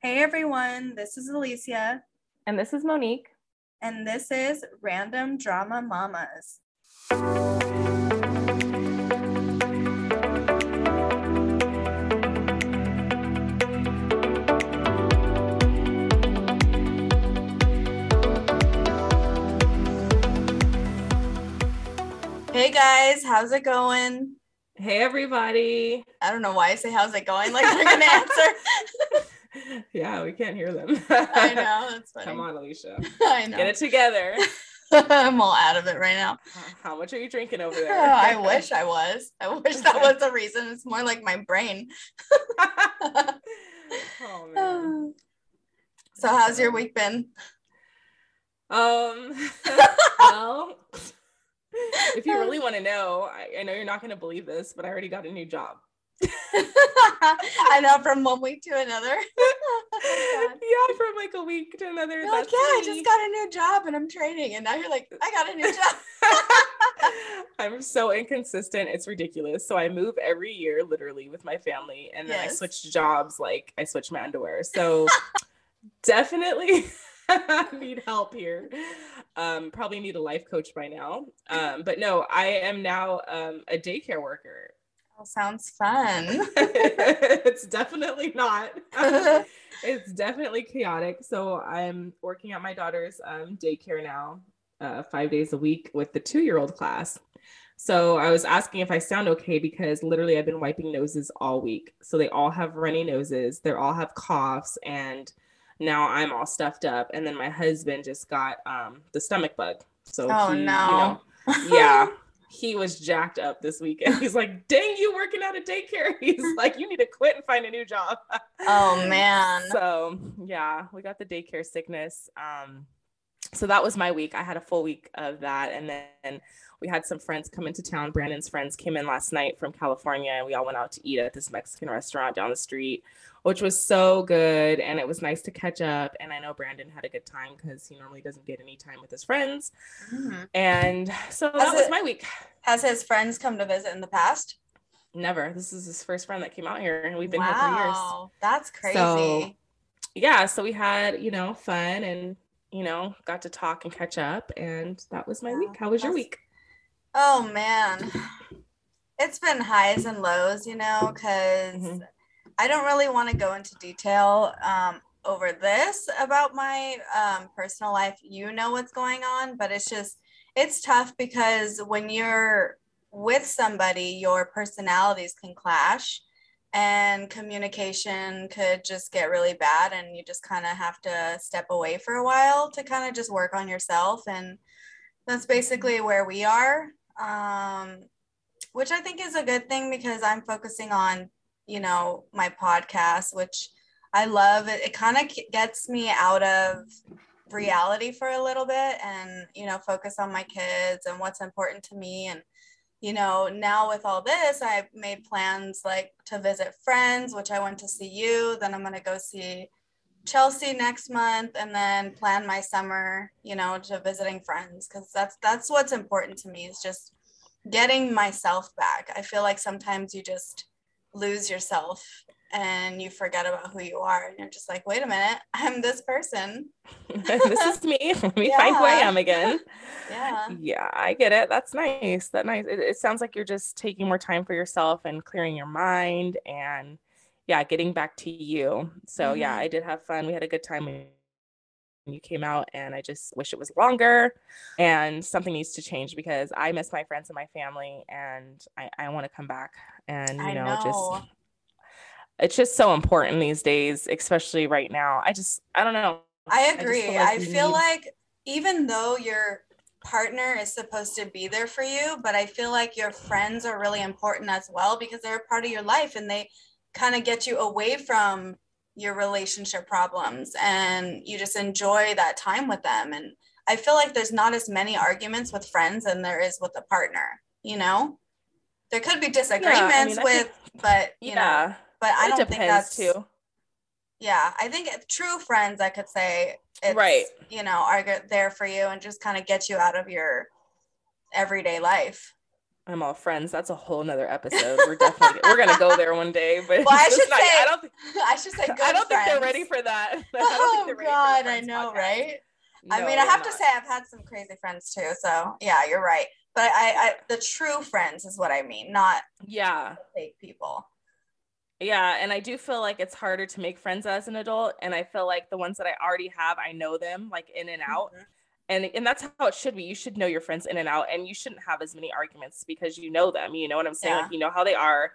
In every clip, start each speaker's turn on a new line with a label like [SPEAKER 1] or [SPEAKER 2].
[SPEAKER 1] Hey everyone, this is Alicia.
[SPEAKER 2] And this is Monique.
[SPEAKER 1] And this is Random Drama Mamas. Hey guys, how's it going?
[SPEAKER 2] Hey everybody.
[SPEAKER 1] I don't know why I say how's it going like they're gonna
[SPEAKER 2] answer. yeah, we can't hear them.
[SPEAKER 1] I know, that's funny.
[SPEAKER 2] Come on, Alicia.
[SPEAKER 1] I know.
[SPEAKER 2] Get it together.
[SPEAKER 1] I'm all out of it right now.
[SPEAKER 2] How much are you drinking over there?
[SPEAKER 1] Oh, I wish I was. I wish that was the reason. It's more like my brain. oh man. So how's your week been?
[SPEAKER 2] Um well if you really want to know, I, I know you're not going to believe this, but I already got a new job.
[SPEAKER 1] I know from one week to another.
[SPEAKER 2] oh yeah, from like a week to another.
[SPEAKER 1] You're like, yeah, I just got a new job and I'm training, and now you're like, I got a new job.
[SPEAKER 2] I'm so inconsistent. It's ridiculous. So I move every year, literally, with my family, and then yes. I switch jobs. Like I switch my underwear. So definitely need help here. Um, probably need a life coach by now. Um, but no, I am now um, a daycare worker.
[SPEAKER 1] Oh, sounds fun.
[SPEAKER 2] it's definitely not. it's definitely chaotic. So I'm working at my daughter's um, daycare now, uh, five days a week with the two-year-old class. So I was asking if I sound okay because literally I've been wiping noses all week. So they all have runny noses. They all have coughs and now I'm all stuffed up. And then my husband just got um, the stomach bug. So
[SPEAKER 1] oh
[SPEAKER 2] he,
[SPEAKER 1] no,
[SPEAKER 2] you know, yeah, he was jacked up this weekend. He's like, "Dang, you working at a daycare?" He's like, "You need to quit and find a new job."
[SPEAKER 1] Oh man.
[SPEAKER 2] So yeah, we got the daycare sickness. Um, so that was my week. I had a full week of that, and then we had some friends come into town. Brandon's friends came in last night from California, and we all went out to eat at this Mexican restaurant down the street which was so good. And it was nice to catch up. And I know Brandon had a good time because he normally doesn't get any time with his friends. Mm-hmm. And so has that was my week.
[SPEAKER 1] Has his friends come to visit in the past?
[SPEAKER 2] Never. This is his first friend that came out here, and we've been wow, here for years.
[SPEAKER 1] That's crazy. So,
[SPEAKER 2] yeah, so we had, you know, fun and, you know, got to talk and catch up. And that was my yeah, week. How was your week?
[SPEAKER 1] Oh, man. It's been highs and lows, you know, because mm-hmm. I don't really want to go into detail um, over this about my um, personal life. You know what's going on, but it's just, it's tough because when you're with somebody, your personalities can clash and communication could just get really bad. And you just kind of have to step away for a while to kind of just work on yourself. And that's basically where we are. Um, which I think is a good thing because I'm focusing on you know, my podcast, which I love. It, it kind of gets me out of reality for a little bit and, you know, focus on my kids and what's important to me. And, you know, now with all this, I've made plans like to visit friends, which I went to see you. Then I'm going to go see Chelsea next month and then plan my summer, you know, to visiting friends because that's that's what's important to me is just getting myself back. I feel like sometimes you just lose yourself and you forget about who you are and you're just like wait a minute i'm this person.
[SPEAKER 2] This is me. Let me yeah. find who i am again.
[SPEAKER 1] Yeah.
[SPEAKER 2] Yeah i get it. That's nice. That nice. It, it, sounds like you're just taking more time for yourself and clearing your mind and yeah getting back to you. So mm-hmm. yeah i did have fun. We had a good time. When you came out and i just wish it was longer. And something needs to change because i miss my friends and my family and i, I want to come back and you know, know, just it's just so important these days especially right now. I just i don't know.
[SPEAKER 1] I agree i, feel like, I feel like even though your partner is supposed to be there for you but i feel like your friends are really important as well because they're a part of your life and they kind of get you away from your relationship problems and you just enjoy that time with them. And i feel like there's not as many arguments with friends than there is with a partner you know? There could be disagreements yeah, I mean, with, but you yeah, know, but I don't think that's too. Yeah, I think true friends, I could say,
[SPEAKER 2] right,
[SPEAKER 1] you know, are there for you and just kind of get you out of your everyday life.
[SPEAKER 2] I'm all friends. That's a whole nother episode. We're definitely we're gonna go there one day. But
[SPEAKER 1] well, I should
[SPEAKER 2] not,
[SPEAKER 1] say
[SPEAKER 2] I don't think
[SPEAKER 1] I should say
[SPEAKER 2] I don't
[SPEAKER 1] friends.
[SPEAKER 2] think they're ready for that.
[SPEAKER 1] oh God, I know, podcast. right? No, I mean, I have not. to say I've had some crazy friends too. So yeah, you're right. But I, I, the true friends is what I mean, not
[SPEAKER 2] yeah
[SPEAKER 1] fake people.
[SPEAKER 2] Yeah, and I do feel like it's harder to make friends as an adult, and I feel like the ones that I already have, I know them like in and out. Mm-hmm and and that's how it should be you should know your friends in and out and you shouldn't have as many arguments because you know them you know what i'm saying yeah. like you know how they are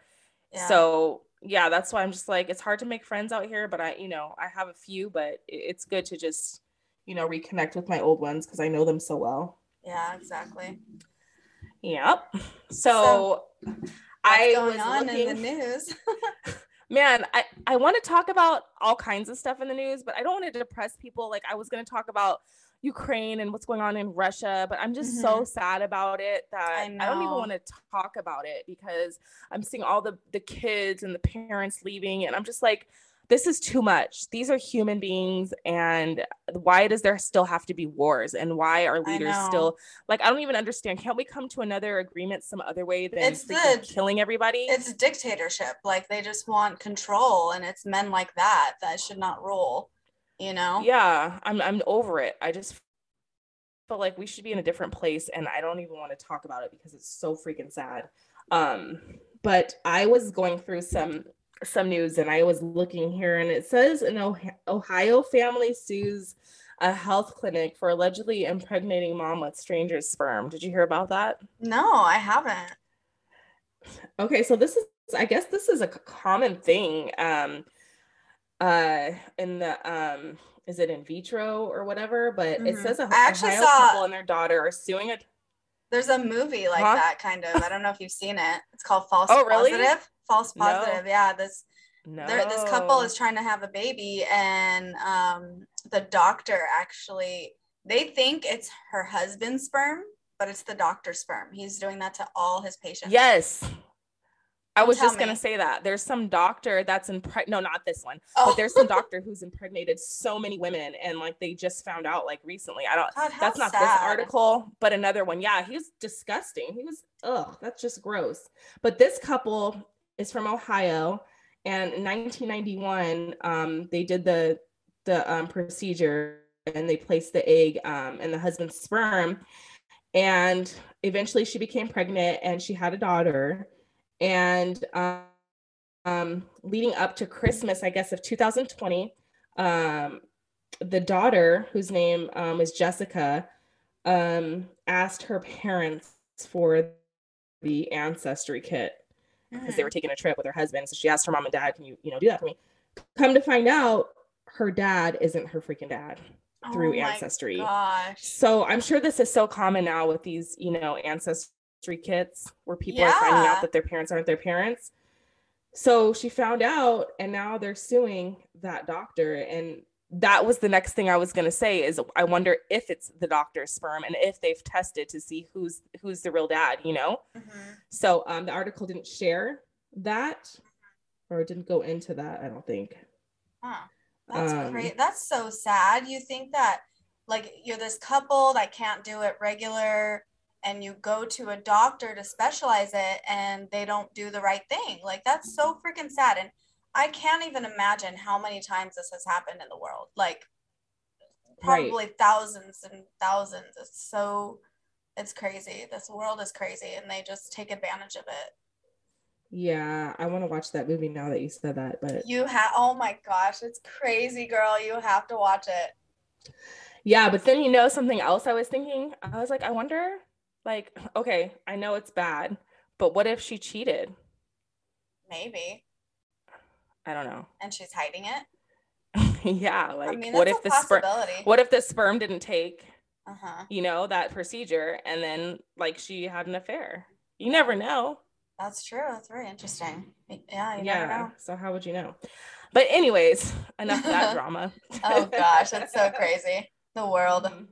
[SPEAKER 2] yeah. so yeah that's why i'm just like it's hard to make friends out here but i you know i have a few but it's good to just you know reconnect with my old ones because i know them so well
[SPEAKER 1] yeah exactly
[SPEAKER 2] yep so, so i
[SPEAKER 1] going on looking, in the news.
[SPEAKER 2] Man i i want to talk about all kinds of stuff in the news but i don't want to depress people. Like i was going to talk about Ukraine and what's going on in Russia, but I'm just mm-hmm. so sad about it that I, I don't even want to talk about it because I'm seeing all the the kids and the parents leaving and I'm just like this is too much. These are human beings and why does there still have to be wars and why are leaders still like I don't even understand. Can't we come to another agreement some other way than it's the, killing everybody?
[SPEAKER 1] It's dictatorship. Like they just want control and it's men like that that should not rule you know
[SPEAKER 2] yeah i'm i'm over it i just feel like we should be in a different place and i don't even want to talk about it because it's so freaking sad um but i was going through some some news and i was looking here and it says an ohio family sues a health clinic for allegedly impregnating mom with stranger's sperm. Did you hear about that?
[SPEAKER 1] No i haven't.
[SPEAKER 2] Okay so this is i guess this is a common thing um uh in the um is it in vitro or whatever? But mm-hmm. it says a, I actually Ohio saw, couple and their daughter are suing a
[SPEAKER 1] there's a movie like huh? that kind of. I don't know if you've seen it. It's called false oh, really? False positive no. yeah this no. this couple is trying to have a baby and um the doctor actually they think it's her husband's sperm but it's the doctor's sperm he's doing that to all his patients
[SPEAKER 2] yes I was just gonna say that there's some doctor that's in no, not this one, oh. but there's some doctor who's impregnated so many women, and like they just found out like recently. I don't. God, that's not sad. this article, but another one. Yeah, he was disgusting. He was ugh, that's just gross. But this couple is from Ohio, and in 1991, um, they did the the um, procedure and they placed the egg um, in the husband's sperm, and eventually she became pregnant and she had a daughter and um, um, leading up to Christmas, I guess, of 2020, um, the daughter, whose name um, is Jessica, um, asked her parents for the ancestry kit because they were mm. taking a trip with her husband. So she asked her mom and dad, "Can you, you know, do that for me?" Come to find out, her dad isn't her freaking dad through oh ancestry.
[SPEAKER 1] Gosh.
[SPEAKER 2] So I'm sure this is so common now with these, you know, ancestry kits where people yeah. are finding out that their parents aren't their parents. So she found out and now they're suing that doctor and that was the next thing I was going to say is I wonder if it's the doctor's sperm and if they've tested to see who's who's the real dad, you know? Mm-hmm. So um the article didn't share that or didn't go into that, I don't think.
[SPEAKER 1] Huh. That's um, great. That's so sad. You think that like you're this couple that can't do it regular and you go to a doctor to specialize it and they don't do the right thing. Like that's so freaking sad. And I can't even imagine how many times this has happened in the world. Like probably right. thousands and thousands. It's so it's crazy. This world is crazy and they just take advantage of it.
[SPEAKER 2] Yeah, I want to watch that movie now that you said that, but
[SPEAKER 1] you have oh my gosh, it's crazy, girl. You have to watch it.
[SPEAKER 2] Yeah, but then you know something else I was thinking. I was like, I wonder like, okay, I know it's bad, but what if she cheated?
[SPEAKER 1] Maybe.
[SPEAKER 2] I don't know.
[SPEAKER 1] And she's hiding
[SPEAKER 2] it? yeah, like I mean, what if the sperm what if the sperm didn't take uh-huh. you know, that procedure and then like she had an affair? You never know.
[SPEAKER 1] That's true. That's very interesting. Yeah, yeah.
[SPEAKER 2] So how would you know? But anyways, enough of that drama.
[SPEAKER 1] oh gosh, that's so crazy. The world. Mm-hmm.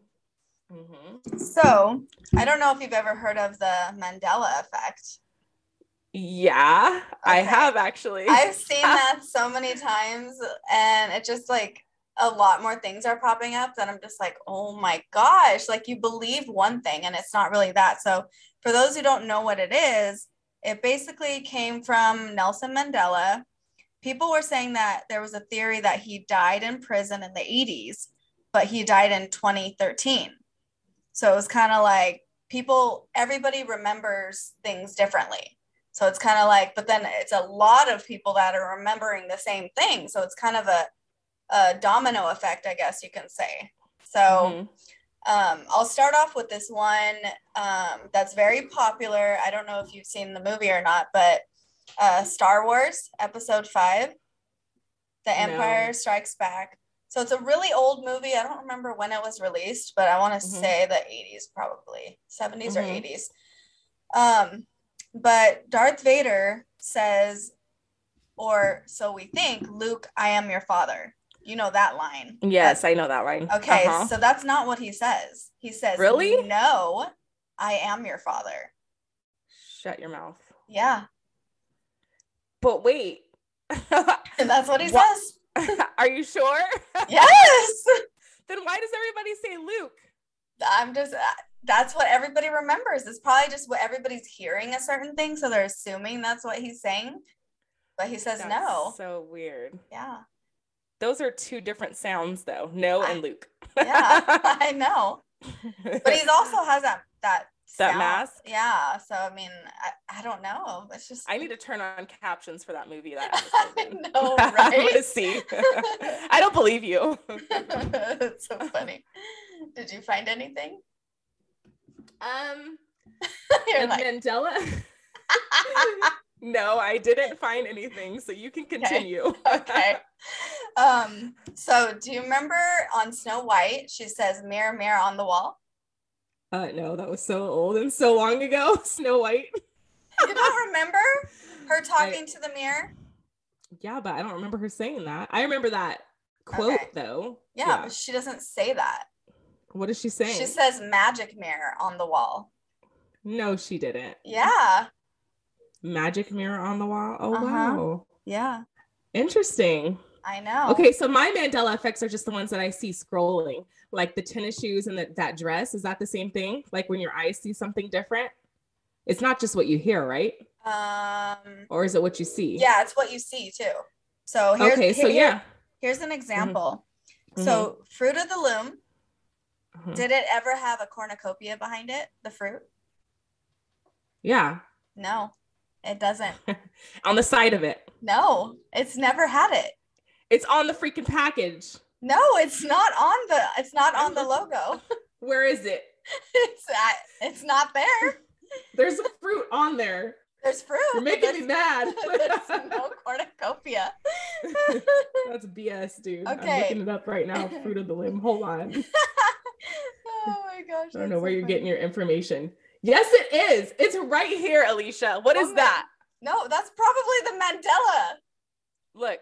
[SPEAKER 1] Mm-hmm. So, I don't know if you've ever heard of the Mandela effect.
[SPEAKER 2] Yeah, okay. I have actually.
[SPEAKER 1] I've seen that so many times, and it just like a lot more things are popping up that I'm just like, oh my gosh, like you believe one thing and it's not really that. So for those who don't know what it is, it basically came from Nelson Mandela. People were saying that there was a theory that he died in prison in the 80s, but he died in 2013. So it was kind of like people, everybody remembers things differently. So it's kind of like, but then it's a lot of people that are remembering the same thing. So it's kind of a, a domino effect, I guess you can say. So mm-hmm. um, I'll start off with this one um, that's very popular. I don't know if you've seen the movie or not, but uh, Star Wars Episode 5, The Empire no. Strikes Back. So it's a really old movie. I don't remember when it was released, but I want to mm-hmm. say the 80s, probably 70s mm-hmm. or 80s. Um, but Darth Vader says, or so we think, Luke, I am your father. You know that line.
[SPEAKER 2] Yes, I know that line.
[SPEAKER 1] Okay, uh-huh. so that's not what he says. He says,
[SPEAKER 2] Really?
[SPEAKER 1] No, I am your father.
[SPEAKER 2] Shut your mouth.
[SPEAKER 1] Yeah.
[SPEAKER 2] But wait.
[SPEAKER 1] and that's what he what?
[SPEAKER 2] says. Are you sure?
[SPEAKER 1] Yes.
[SPEAKER 2] then why does everybody say Luke?
[SPEAKER 1] I'm just, uh, that's what everybody remembers. It's probably just what everybody's hearing a certain thing. So they're assuming that's what he's saying. But he says
[SPEAKER 2] that's
[SPEAKER 1] no.
[SPEAKER 2] So weird.
[SPEAKER 1] Yeah.
[SPEAKER 2] Those are two different sounds though. No and Luke.
[SPEAKER 1] yeah, I know. But he's also has that that
[SPEAKER 2] that mask.
[SPEAKER 1] Yeah. So I mean, I, I don't know. It's just
[SPEAKER 2] I need to turn on captions for that movie. That
[SPEAKER 1] I know, right?
[SPEAKER 2] to see. I don't believe you.
[SPEAKER 1] It's so funny. Did you find anything?
[SPEAKER 2] Um, You're like... Mandela. no, I didn't find anything. So you can continue.
[SPEAKER 1] Okay. okay. Um, so do you remember on Snow White, she says, mirror, mirror on the wall?
[SPEAKER 2] Uh, no, that was so old and so long ago. Snow White.
[SPEAKER 1] you don't remember her talking I, to the mirror?
[SPEAKER 2] Yeah, but I don't remember her saying that. I remember that quote okay. though.
[SPEAKER 1] Yeah, yeah, but she doesn't say that.
[SPEAKER 2] What is she saying?
[SPEAKER 1] She says magic mirror on the wall.
[SPEAKER 2] No, she didn't.
[SPEAKER 1] Yeah.
[SPEAKER 2] Magic mirror on the wall. Oh uh-huh. wow.
[SPEAKER 1] Yeah.
[SPEAKER 2] Interesting.
[SPEAKER 1] I know.
[SPEAKER 2] Okay, so my Mandela effects are just the ones that I see scrolling, like the tennis shoes and the, that dress. Is that the same thing? Like when your eyes see something different? It's not just what you hear, right?
[SPEAKER 1] Um.
[SPEAKER 2] Or is it what you see?
[SPEAKER 1] Yeah, it's what you see too. So here's,
[SPEAKER 2] okay, so
[SPEAKER 1] here,
[SPEAKER 2] yeah.
[SPEAKER 1] Here's an example. Mm-hmm. So mm-hmm. Fruit of the Loom. Mm-hmm. Did it ever have a cornucopia behind it? The fruit?
[SPEAKER 2] Yeah.
[SPEAKER 1] No, it doesn't.
[SPEAKER 2] On the side of it.
[SPEAKER 1] No, it's never had it.
[SPEAKER 2] It's on the freaking package.
[SPEAKER 1] No, it's not on the it's not on the logo.
[SPEAKER 2] Where is it?
[SPEAKER 1] It's at, it's not there.
[SPEAKER 2] There's a fruit on there.
[SPEAKER 1] There's fruit.
[SPEAKER 2] You're making me mad.
[SPEAKER 1] there's no cornucopia.
[SPEAKER 2] That's BS, dude.
[SPEAKER 1] Okay.
[SPEAKER 2] I'm looking it up right now. Fruit of the limb. Hold on.
[SPEAKER 1] Oh my gosh.
[SPEAKER 2] I don't know where so you're funny. getting your information. Yes, it is. It's right here, Alicia. What oh is that?
[SPEAKER 1] No, that's probably the Mandela.
[SPEAKER 2] Look,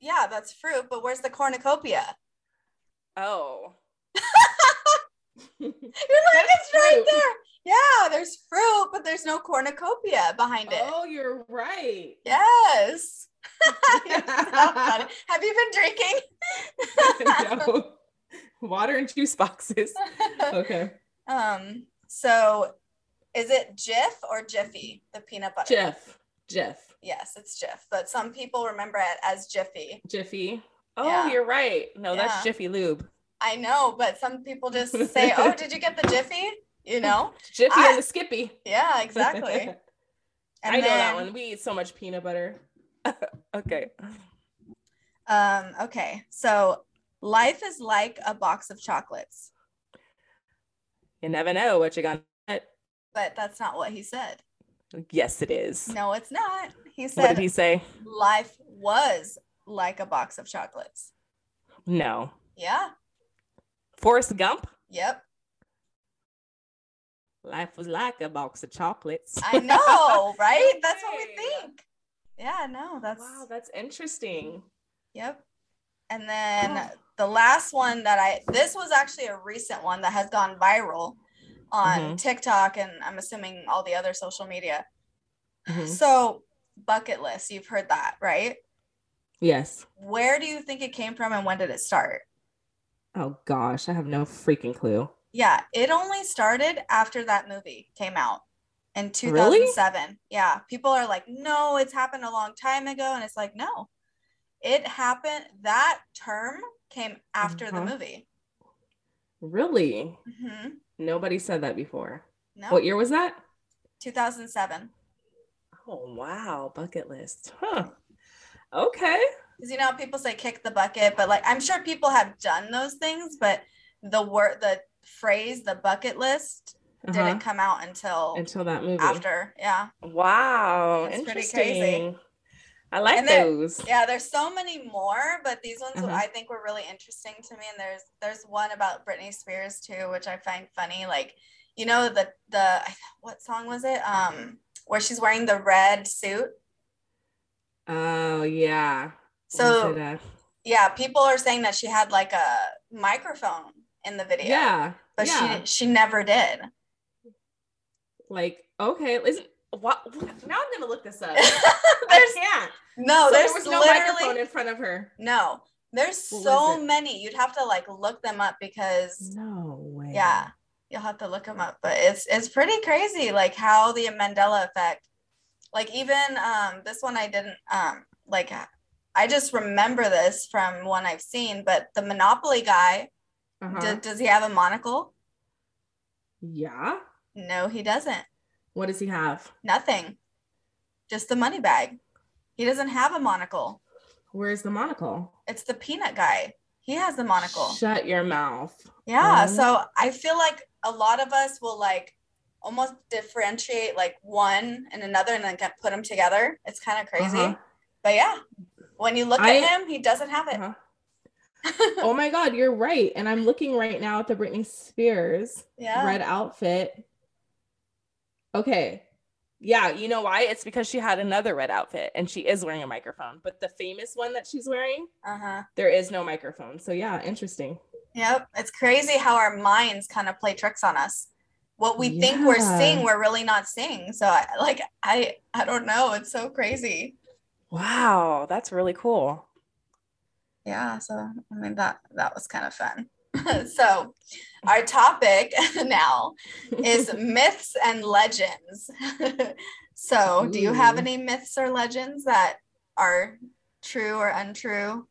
[SPEAKER 1] yeah, that's fruit, but where's the cornucopia?
[SPEAKER 2] Oh.
[SPEAKER 1] You're like, it's right there. Yeah, there's fruit, but there's no cornucopia behind it.
[SPEAKER 2] Oh, you're right.
[SPEAKER 1] Yes. Have you been drinking?
[SPEAKER 2] no. Water and juice boxes. Okay.
[SPEAKER 1] Um, so is it Jif or Jiffy, the peanut butter?
[SPEAKER 2] Jif. Jif.
[SPEAKER 1] Yes, it's Jif, but some people remember it as Jiffy.
[SPEAKER 2] Jiffy. Oh, yeah. you're right. No, yeah. that's Jiffy Lube.
[SPEAKER 1] I know, but some people just say, "Oh, did you get the Jiffy?" You know,
[SPEAKER 2] Jiffy I, and the Skippy.
[SPEAKER 1] Yeah, exactly.
[SPEAKER 2] I know that one. We eat so much peanut butter. okay.
[SPEAKER 1] Um. Okay. So life is like a box of chocolates.
[SPEAKER 2] You never know what you're gonna. Get.
[SPEAKER 1] But that's not what he said.
[SPEAKER 2] Yes, it is.
[SPEAKER 1] No, it's not. He said.
[SPEAKER 2] What did he say?
[SPEAKER 1] Life was like a box of chocolates.
[SPEAKER 2] No.
[SPEAKER 1] Yeah.
[SPEAKER 2] Forrest Gump.
[SPEAKER 1] Yep.
[SPEAKER 2] Life was like a box of chocolates.
[SPEAKER 1] I know, right? That's what we think. Yeah, no, that's
[SPEAKER 2] wow, that's interesting.
[SPEAKER 1] Yep. And then oh. the last one that I this was actually a recent one that has gone viral on mm-hmm. TikTok and I'm assuming all the other social media. Mm-hmm. So, bucket list, you've heard that, right?
[SPEAKER 2] Yes.
[SPEAKER 1] Where do you think it came from and when did it start?
[SPEAKER 2] Oh gosh, I have no freaking clue.
[SPEAKER 1] Yeah, it only started after that movie came out in 2007. Really? Yeah, people are like, no, it's happened a long time ago. And it's like, no, it happened. That term came after uh-huh. the movie.
[SPEAKER 2] Really? Mm-hmm. Nobody said that before. No. What year was that?
[SPEAKER 1] 2007.
[SPEAKER 2] Oh, wow. Bucket list. Huh. Okay.
[SPEAKER 1] Because, you know, people say kick the bucket, but like, I'm sure people have done those things, but the word, the phrase, the bucket list uh-huh. didn't come out until
[SPEAKER 2] until that movie
[SPEAKER 1] after. Yeah.
[SPEAKER 2] Wow. It's Interesting. pretty crazy. I like there, those.
[SPEAKER 1] Yeah, there's so many more, but these ones uh-huh. I think were really interesting to me. And there's there's one about Britney Spears too, which I find funny. Like, you know, the the what song was it? Um, where she's wearing the red suit.
[SPEAKER 2] Oh yeah.
[SPEAKER 1] So yeah, people are saying that she had like a microphone in the video.
[SPEAKER 2] Yeah.
[SPEAKER 1] But
[SPEAKER 2] yeah.
[SPEAKER 1] she she never did.
[SPEAKER 2] Like, okay, isn't what now I'm gonna look this up. I can't.
[SPEAKER 1] No, so there's there was no
[SPEAKER 2] microphone in front of her.
[SPEAKER 1] No. There's what so many. You'd have to like look them up because
[SPEAKER 2] no way.
[SPEAKER 1] Yeah. You'll have to look them up. But it's it's pretty crazy like how the Mandela effect like even um this one I didn't um like I just remember this from one I've seen, but the Monopoly guy, uh-huh. d- does he have a monocle?
[SPEAKER 2] Yeah.
[SPEAKER 1] No, he doesn't.
[SPEAKER 2] What does he have?
[SPEAKER 1] Nothing. Just the money bag. He doesn't have a monocle.
[SPEAKER 2] Where's the monocle?
[SPEAKER 1] It's the peanut guy. He has the monocle.
[SPEAKER 2] Shut your mouth.
[SPEAKER 1] Yeah. So I feel like a lot of us will like almost differentiate like one and another and then put them together. It's kind of crazy. Uh-huh. But yeah, when you look I, at him, he doesn't have it.
[SPEAKER 2] Uh-huh. oh my God, you're right. And I'm looking right now at the Britney Spears
[SPEAKER 1] yeah.
[SPEAKER 2] red outfit. Okay. Yeah, you know why? It's because she had another red outfit and she is wearing a microphone. But the famous one that she's wearing,
[SPEAKER 1] uh-huh.
[SPEAKER 2] there is no microphone. So yeah, interesting.
[SPEAKER 1] Yep. It's crazy how our minds kind of play tricks on us. What we yeah. think we're seeing, we're really not seeing. So I like I I don't know. It's so crazy.
[SPEAKER 2] Wow, that's really cool.
[SPEAKER 1] Yeah, so I mean that that was kind of fun. so, our topic now is myths and legends. so, Ooh. do you have any myths or legends that are true or untrue?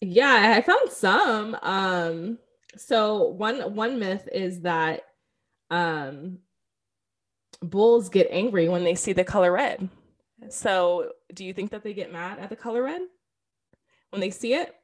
[SPEAKER 2] Yeah, I found some. Um, so one one myth is that um, bulls get angry when they see the color red. So, do you think that they get mad at the color red when they see it?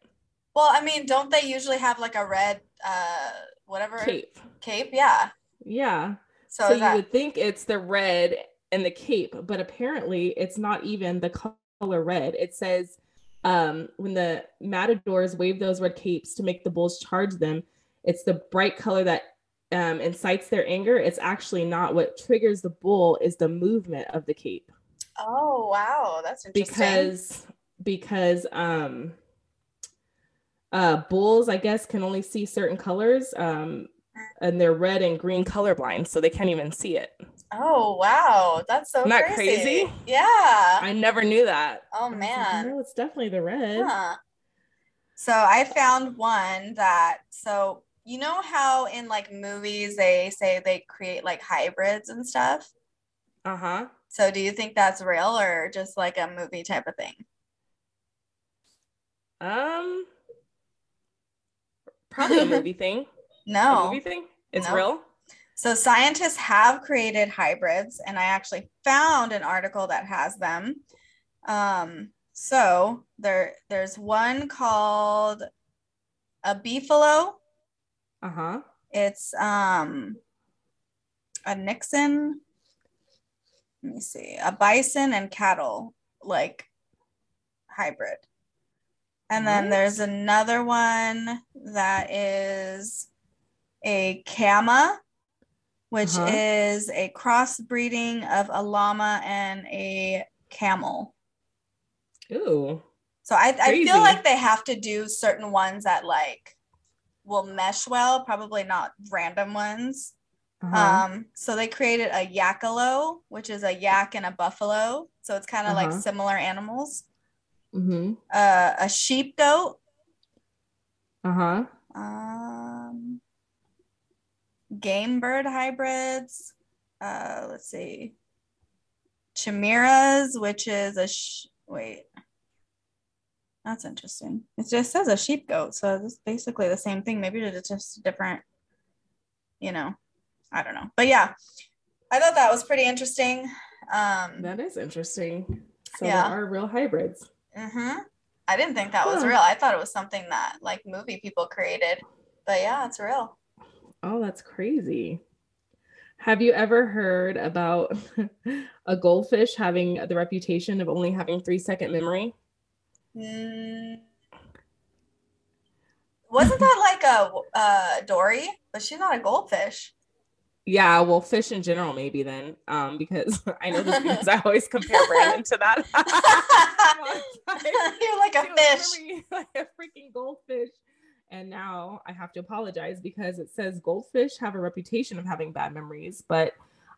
[SPEAKER 1] Well, I mean, don't they usually have like a red uh whatever
[SPEAKER 2] cape?
[SPEAKER 1] Cape, yeah.
[SPEAKER 2] Yeah. So, so you that... would think it's the red and the cape, but apparently it's not even the color red. It says um when the matadors wave those red capes to make the bulls charge them, it's the bright color that um, incites their anger. It's actually not what triggers the bull is the movement of the cape.
[SPEAKER 1] Oh wow, that's
[SPEAKER 2] interesting. Because because um uh bulls, I guess, can only see certain colors. Um and they're red and green colorblind, so they can't even see it.
[SPEAKER 1] Oh wow, that's so
[SPEAKER 2] Not crazy. crazy.
[SPEAKER 1] Yeah.
[SPEAKER 2] I never knew that.
[SPEAKER 1] Oh man.
[SPEAKER 2] Like, no, it's definitely the red. Huh.
[SPEAKER 1] So I found one that so you know how in like movies they say they create like hybrids and stuff?
[SPEAKER 2] Uh-huh.
[SPEAKER 1] So do you think that's real or just like a movie type of thing?
[SPEAKER 2] Um probably a movie thing.
[SPEAKER 1] No.
[SPEAKER 2] A movie thing? It's no. real?
[SPEAKER 1] So scientists have created hybrids and I actually found an article that has them. Um so there there's one called a beefalo.
[SPEAKER 2] Uh-huh.
[SPEAKER 1] It's um a Nixon let me see, a bison and cattle like hybrid. And then there's another one that is a Cama, which uh-huh. is a crossbreeding of a llama and a camel.
[SPEAKER 2] Ooh.
[SPEAKER 1] So I, I feel like they have to do certain ones that like will mesh well, probably not random ones. Uh-huh. Um, so they created a yakalo, which is a yak and a buffalo. So it's kind of uh-huh. like similar animals.
[SPEAKER 2] Mm-hmm.
[SPEAKER 1] Uh, a sheep goat.
[SPEAKER 2] Uh huh.
[SPEAKER 1] Um, game bird hybrids. Uh, let's see. Chimeras, which is a sh- wait. That's interesting. It just says a sheep goat, so it's basically the same thing. Maybe it's just different, you know. I don't know. But yeah, I thought that was pretty interesting. Um,
[SPEAKER 2] that is interesting. So
[SPEAKER 1] Yeah.
[SPEAKER 2] there are real hybrids.
[SPEAKER 1] Hmm I didn't think that was real. I thought it was something that like movie people created. But yeah, it's real.
[SPEAKER 2] Oh, that's crazy. Have you ever heard about a goldfish having the reputation of only having three second memory?
[SPEAKER 1] Mm. Wasn't that like a uh, Dory? But she's not a goldfish.
[SPEAKER 2] Yeah, well, fish in general, maybe then, um, because I know this because I always compare Brandon to that.
[SPEAKER 1] You're like a
[SPEAKER 2] She was
[SPEAKER 1] fish.
[SPEAKER 2] literally like a freaking goldfish. And now I have to apologize because it says goldfish have a reputation of having bad memories, but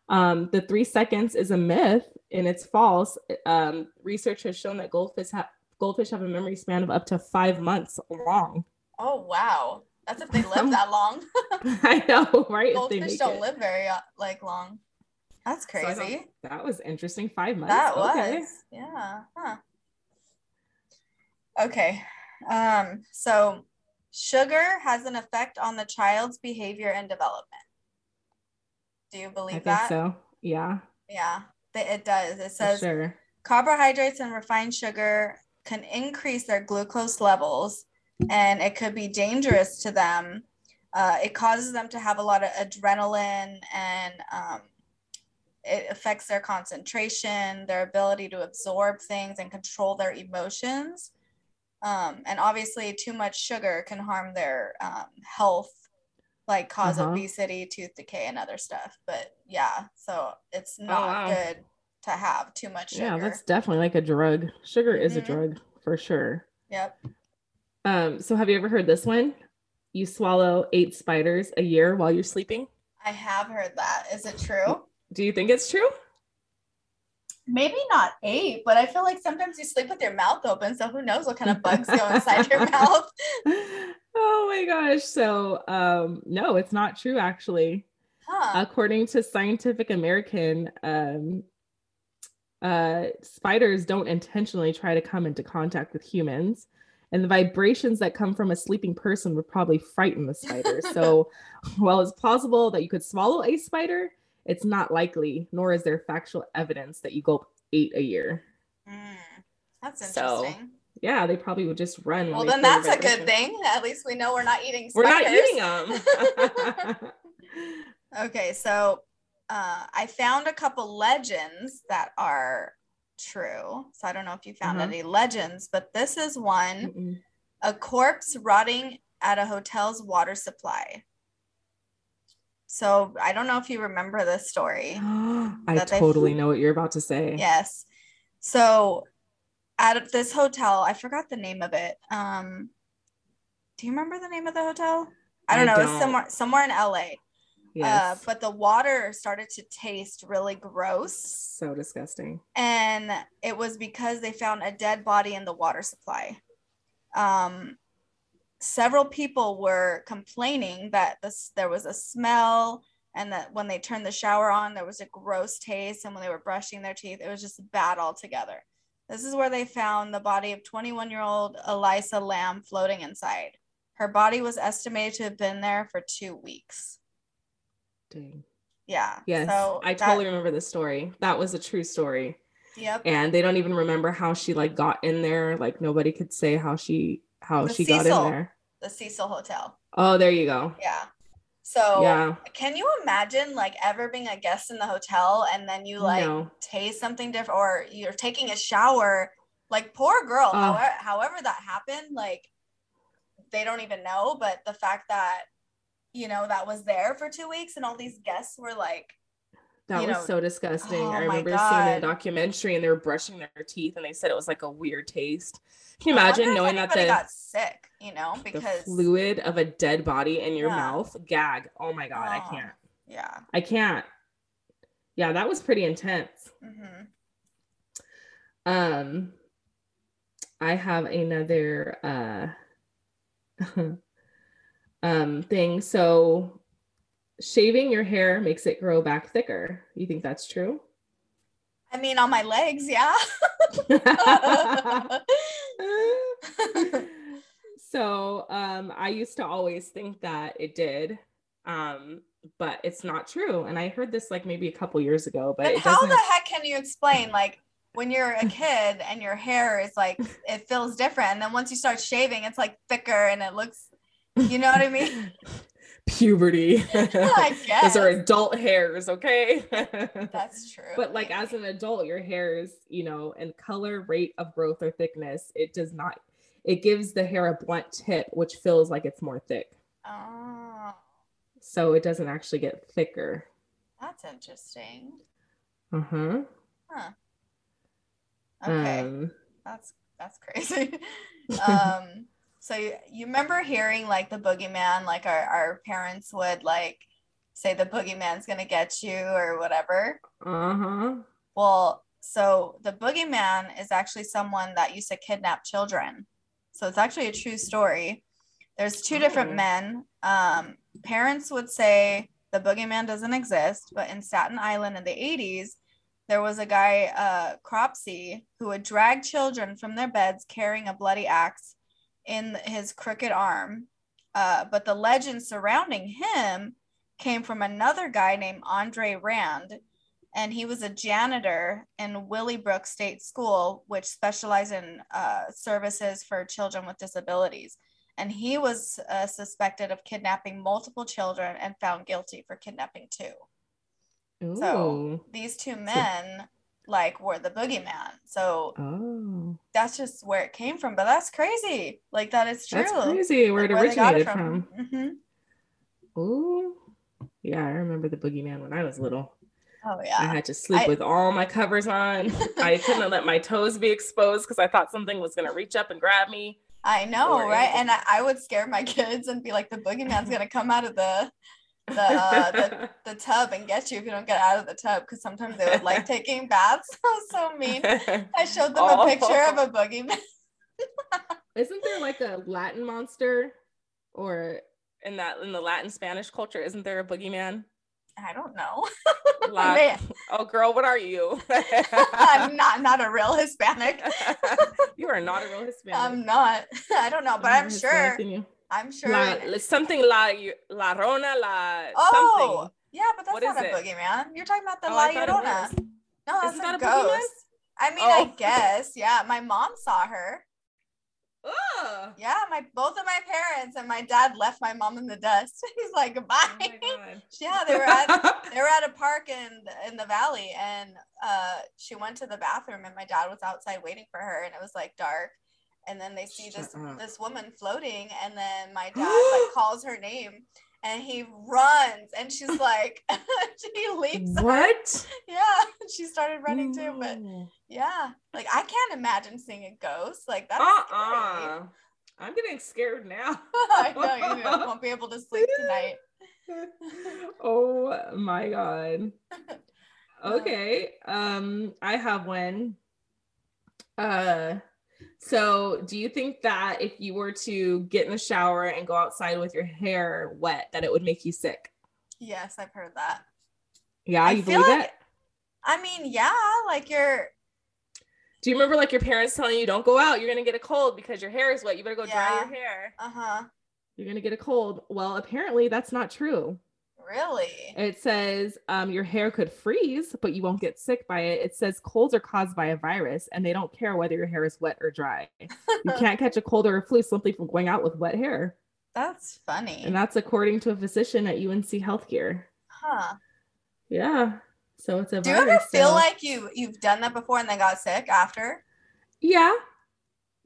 [SPEAKER 2] um, the three seconds is a myth and it's false. Um, research has shown that goldfish have goldfish have a memory span of up to five months long.
[SPEAKER 1] Oh wow, that's if they live that long.
[SPEAKER 2] I know, right?
[SPEAKER 1] Goldfish don't
[SPEAKER 2] it.
[SPEAKER 1] live very uh, like long. That's
[SPEAKER 2] So
[SPEAKER 1] crazy.
[SPEAKER 2] that was interesting. Five months.
[SPEAKER 1] that
[SPEAKER 2] okay.
[SPEAKER 1] was yeah. Huh. Okay. Um. So, sugar has an effect on the child's behavior and development. Do you believe
[SPEAKER 2] I
[SPEAKER 1] that?
[SPEAKER 2] so. Yeah,
[SPEAKER 1] Yeah, it does. It says
[SPEAKER 2] sure.
[SPEAKER 1] carbohydrates and refined sugar can increase their glucose levels and it could be dangerous to them. Uh, it causes them to have a lot of adrenaline and um, it affects their concentration, their ability to absorb things and control their emotions. Um, and obviously, too much sugar can harm their um, health, like cause
[SPEAKER 2] Uh-huh.
[SPEAKER 1] obesity, tooth decay, and other stuff. But yeah, so it's not
[SPEAKER 2] Oh, wow.
[SPEAKER 1] good to have too much sugar.
[SPEAKER 2] Yeah, that's definitely like a drug. Sugar is a
[SPEAKER 1] Mhm.
[SPEAKER 2] drug for sure.
[SPEAKER 1] Yep.
[SPEAKER 2] Um, so have you ever heard this one? You swallow eight spiders a year while you're sleeping.
[SPEAKER 1] I have heard that. Is it true?
[SPEAKER 2] Do you think it's true?
[SPEAKER 1] Maybe not eight, but I feel like sometimes you sleep with your mouth open. So who knows what kind of bugs go inside your mouth?
[SPEAKER 2] oh my gosh. So um no, it's not true actually.
[SPEAKER 1] Huh.
[SPEAKER 2] According to Scientific American, um uh spiders don't intentionally try to come into contact with humans. And the vibrations that come from a sleeping person would probably frighten the spider. So while it's plausible that you could swallow a spider, it's not likely, nor is there factual evidence that you gulp eight a year.
[SPEAKER 1] Mm, that's
[SPEAKER 2] So. Yeah, they probably would just run.
[SPEAKER 1] well, then that's a good thing. At least we know we're not eating Spiders.
[SPEAKER 2] We're not eating them.
[SPEAKER 1] Okay, so uh, I found a couple legends that are true. So I don't know if you found
[SPEAKER 2] Uh-huh.
[SPEAKER 1] any legends, but this is one
[SPEAKER 2] Mm-mm.
[SPEAKER 1] a corpse rotting at a hotel's water supply. So I don't know if you remember this story.
[SPEAKER 2] I totally know what you're about to say.
[SPEAKER 1] Yes. So at this hotel, I forgot the name of it. Um, do you remember the name of the hotel? I don't
[SPEAKER 2] I
[SPEAKER 1] know.
[SPEAKER 2] Don't.
[SPEAKER 1] somewhere somewhere in LA.
[SPEAKER 2] Yes.
[SPEAKER 1] Uh, but the water started to taste really gross.
[SPEAKER 2] so disgusting.
[SPEAKER 1] And it was because they found a dead body in the water supply. Um, several people were complaining that this there was a smell and that when they turned the shower on there was a gross taste and when they were brushing their teeth it was just bad altogether this is where they found the body of 21 year old Elisa Lam floating inside her body was estimated to have been there for two weeks
[SPEAKER 2] Dang.
[SPEAKER 1] yeah
[SPEAKER 2] Yes.
[SPEAKER 1] so
[SPEAKER 2] I
[SPEAKER 1] that-
[SPEAKER 2] totally remember the story. That was a true story.
[SPEAKER 1] yep
[SPEAKER 2] And they don't even remember how she like got in there. Like nobody could say how she how
[SPEAKER 1] The
[SPEAKER 2] she got in there.
[SPEAKER 1] the cecil hotel
[SPEAKER 2] Oh, there you go.
[SPEAKER 1] yeah so
[SPEAKER 2] Yeah.
[SPEAKER 1] can you imagine like ever being a guest in the hotel and then you like
[SPEAKER 2] No.
[SPEAKER 1] taste something different or you're taking a shower like poor girl
[SPEAKER 2] Ugh.
[SPEAKER 1] however, however that happened like they don't even know but the fact that you know that was there for two weeks and all these guests were like
[SPEAKER 2] That
[SPEAKER 1] you
[SPEAKER 2] was
[SPEAKER 1] know-
[SPEAKER 2] so disgusting.
[SPEAKER 1] Oh
[SPEAKER 2] I remember seeing the documentary and they were brushing their teeth and they said it was like a weird taste. Can you
[SPEAKER 1] I
[SPEAKER 2] imagine knowing that
[SPEAKER 1] anybody
[SPEAKER 2] the,
[SPEAKER 1] got sick you know
[SPEAKER 2] the
[SPEAKER 1] because
[SPEAKER 2] fluid of a dead body in your
[SPEAKER 1] Yeah.
[SPEAKER 2] mouth gag? Oh my god, I
[SPEAKER 1] Oh.
[SPEAKER 2] can't.
[SPEAKER 1] yeah
[SPEAKER 2] I can't. Yeah, that was pretty intense.
[SPEAKER 1] hmm
[SPEAKER 2] Um I have another uh um thing. So shaving your hair makes it grow back thicker. You think that's true?
[SPEAKER 1] I mean, on my legs, yeah.
[SPEAKER 2] so um, I used to always think that it did, um, but it's not true. And I heard this like maybe a couple years ago. But,
[SPEAKER 1] but how the heck can you explain like when you're a kid and your hair is like it feels different, and then once you start shaving, it's like thicker and it looks, you know what I mean?
[SPEAKER 2] puberty.
[SPEAKER 1] I guess.
[SPEAKER 2] Those are adult hairs, okay?
[SPEAKER 1] That's true.
[SPEAKER 2] But like as an adult, your hairs, you know, and color, rate of growth or thickness, it does not it gives the hair a blunt tip, which feels like it's more thick.
[SPEAKER 1] Oh.
[SPEAKER 2] So it doesn't actually get thicker.
[SPEAKER 1] That's interesting.
[SPEAKER 2] Uh-huh.
[SPEAKER 1] Huh. Okay. Um, that's that's crazy. um so you, remember hearing like the boogeyman, like our, our parents would like say the boogeyman's gonna get you or whatever.
[SPEAKER 2] Uh-huh.
[SPEAKER 1] Well, so the boogeyman is actually someone that used to kidnap children. So it's actually a true story. There's two different oh. men. Um, parents would say the boogeyman doesn't exist, but in Staten Island in the 80s, there was a guy, uh, Cropsey, who would drag children from their beds carrying a bloody axe in his crooked arm. Uh, but the legend surrounding him came from another guy named Andre Rand, and he was a janitor in Willowbrook State School, which specialized in uh, services for children with disabilities. And he was uh, suspected of kidnapping multiple children and found guilty for kidnapping two. Ooh. So these two men like were the boogeyman. So
[SPEAKER 2] oh.
[SPEAKER 1] that's just where it came from. But that's crazy. Like that is true.
[SPEAKER 2] That's crazy where like, it originated it from.
[SPEAKER 1] from. Mm-hmm.
[SPEAKER 2] Oh, yeah. I remember the boogeyman when I was little.
[SPEAKER 1] Oh yeah.
[SPEAKER 2] I had to sleep I, with all my covers on. I couldn't let my toes be exposed because I thought something was gonna reach up and grab me.
[SPEAKER 1] I know, right? And I, I, would scare my kids and be like, the boogeyman's gonna come out of the the, uh, the the tub and get you if you don't get out of the tub because sometimes they would like taking baths. so mean. I showed them oh. a picture of a boogeyman.
[SPEAKER 2] Isn't there like a Latin monster or in that in the Latin Spanish culture? Isn't there a boogeyman?
[SPEAKER 1] I don't know.
[SPEAKER 2] La- oh, girl, what are you?
[SPEAKER 1] I'm not not a real Hispanic.
[SPEAKER 2] you are not a real Hispanic.
[SPEAKER 1] I'm not. I don't know, but I'm, I'm sure. I'm sure
[SPEAKER 2] la, something la la Rona la
[SPEAKER 1] oh,
[SPEAKER 2] something.
[SPEAKER 1] Yeah, but that's what not a it? boogeyman. You're talking about the oh, La Llorona. No, that's Isn't a, that a ghost. Boogeyman? I mean, oh. I guess. Yeah, my mom saw her.
[SPEAKER 2] Ugh.
[SPEAKER 1] Yeah, my both of my parents and my dad left my mom in the dust. He's like, bye. Oh yeah, they were at they were at a park in in the valley, and uh, she went to the bathroom, and my dad was outside waiting for her, and it was like dark and then they see this this woman floating and then my dad like calls her name and he runs and she's like she leaps
[SPEAKER 2] what?
[SPEAKER 1] Her. yeah she started running too but yeah like i can't imagine seeing a ghost like that's uh-uh.
[SPEAKER 2] i'm getting scared now.
[SPEAKER 1] I know you won't be able to sleep tonight.
[SPEAKER 2] Oh my god. Okay um i have one. Uh so, do you think that if you were to get in the shower and go outside with your hair wet, that it would make you sick?
[SPEAKER 1] Yes, I've heard that.
[SPEAKER 2] Yeah, I you believe like, it?
[SPEAKER 1] I mean, yeah, like you're.
[SPEAKER 2] Do you remember like your parents telling you don't go out, you're gonna get a cold because your hair is wet. You better go yeah. dry your hair.
[SPEAKER 1] Uh huh.
[SPEAKER 2] You're gonna get a cold. Well, apparently that's not true.
[SPEAKER 1] Really?
[SPEAKER 2] It says um, your hair could freeze, but you won't get sick by it. It says colds are caused by a virus, and they don't care whether your hair is wet or dry. you can't catch a cold or a flu simply from going out with wet hair.
[SPEAKER 1] That's funny.
[SPEAKER 2] And that's according to a physician at UNC Healthcare.
[SPEAKER 1] Huh.
[SPEAKER 2] Yeah. So it's a.
[SPEAKER 1] Do you ever feel so... like you you've done that before and then got sick after?
[SPEAKER 2] Yeah.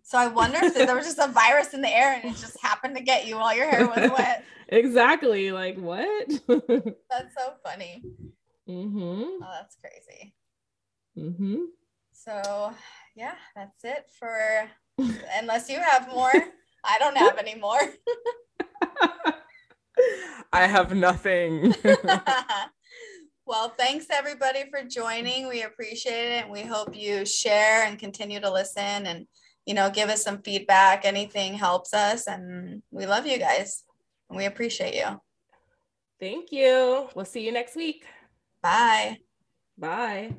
[SPEAKER 1] So I wonder if there was just a virus in the air and it just happened to get you while your hair was wet.
[SPEAKER 2] exactly. Like what?
[SPEAKER 1] that's so funny.
[SPEAKER 2] Mm-hmm.
[SPEAKER 1] Oh, that's crazy.
[SPEAKER 2] Mm-hmm.
[SPEAKER 1] So yeah, that's it for unless you have more. I don't have any more.
[SPEAKER 2] I have nothing.
[SPEAKER 1] well, thanks everybody for joining. We appreciate it. We hope you share and continue to listen and you know, give us some feedback. Anything helps us. And we love you guys. And we appreciate you.
[SPEAKER 2] Thank you. We'll see you next week.
[SPEAKER 1] Bye.
[SPEAKER 2] Bye.